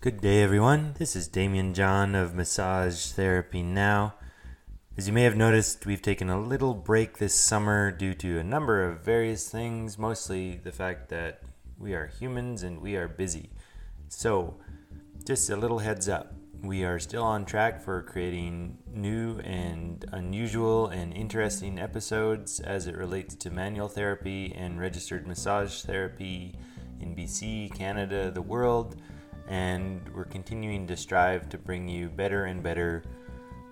Good day, everyone. This is Damian John of Massage Therapy Now. As you may have noticed, we've taken a little break this summer due to a number of various things, mostly the fact that we are humans and we are busy. So, just a little heads up we are still on track for creating new and unusual and interesting episodes as it relates to manual therapy and registered massage therapy in BC, Canada, the world. And we're continuing to strive to bring you better and better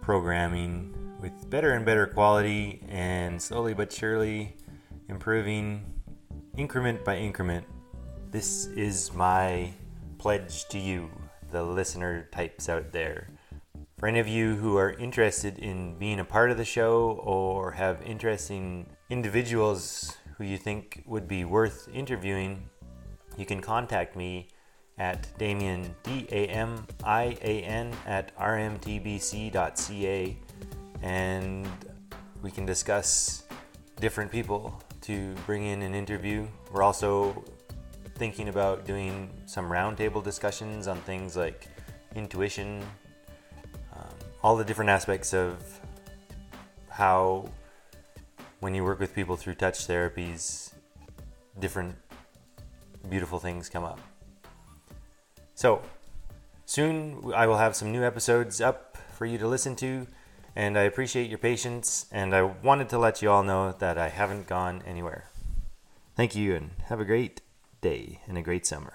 programming with better and better quality and slowly but surely improving increment by increment. This is my pledge to you, the listener types out there. For any of you who are interested in being a part of the show or have interesting individuals who you think would be worth interviewing, you can contact me at Damian, D A M I A N, at rmtbc.ca and we can discuss different people to bring in an interview. We're also thinking about doing some roundtable discussions on things like intuition, um, all the different aspects of how, when you work with people through touch therapies, different beautiful things come up. So, soon I will have some new episodes up for you to listen to and I appreciate your patience. And I wanted to let you all know that I haven't gone anywhere. Thank you, and have a great day and a great summer.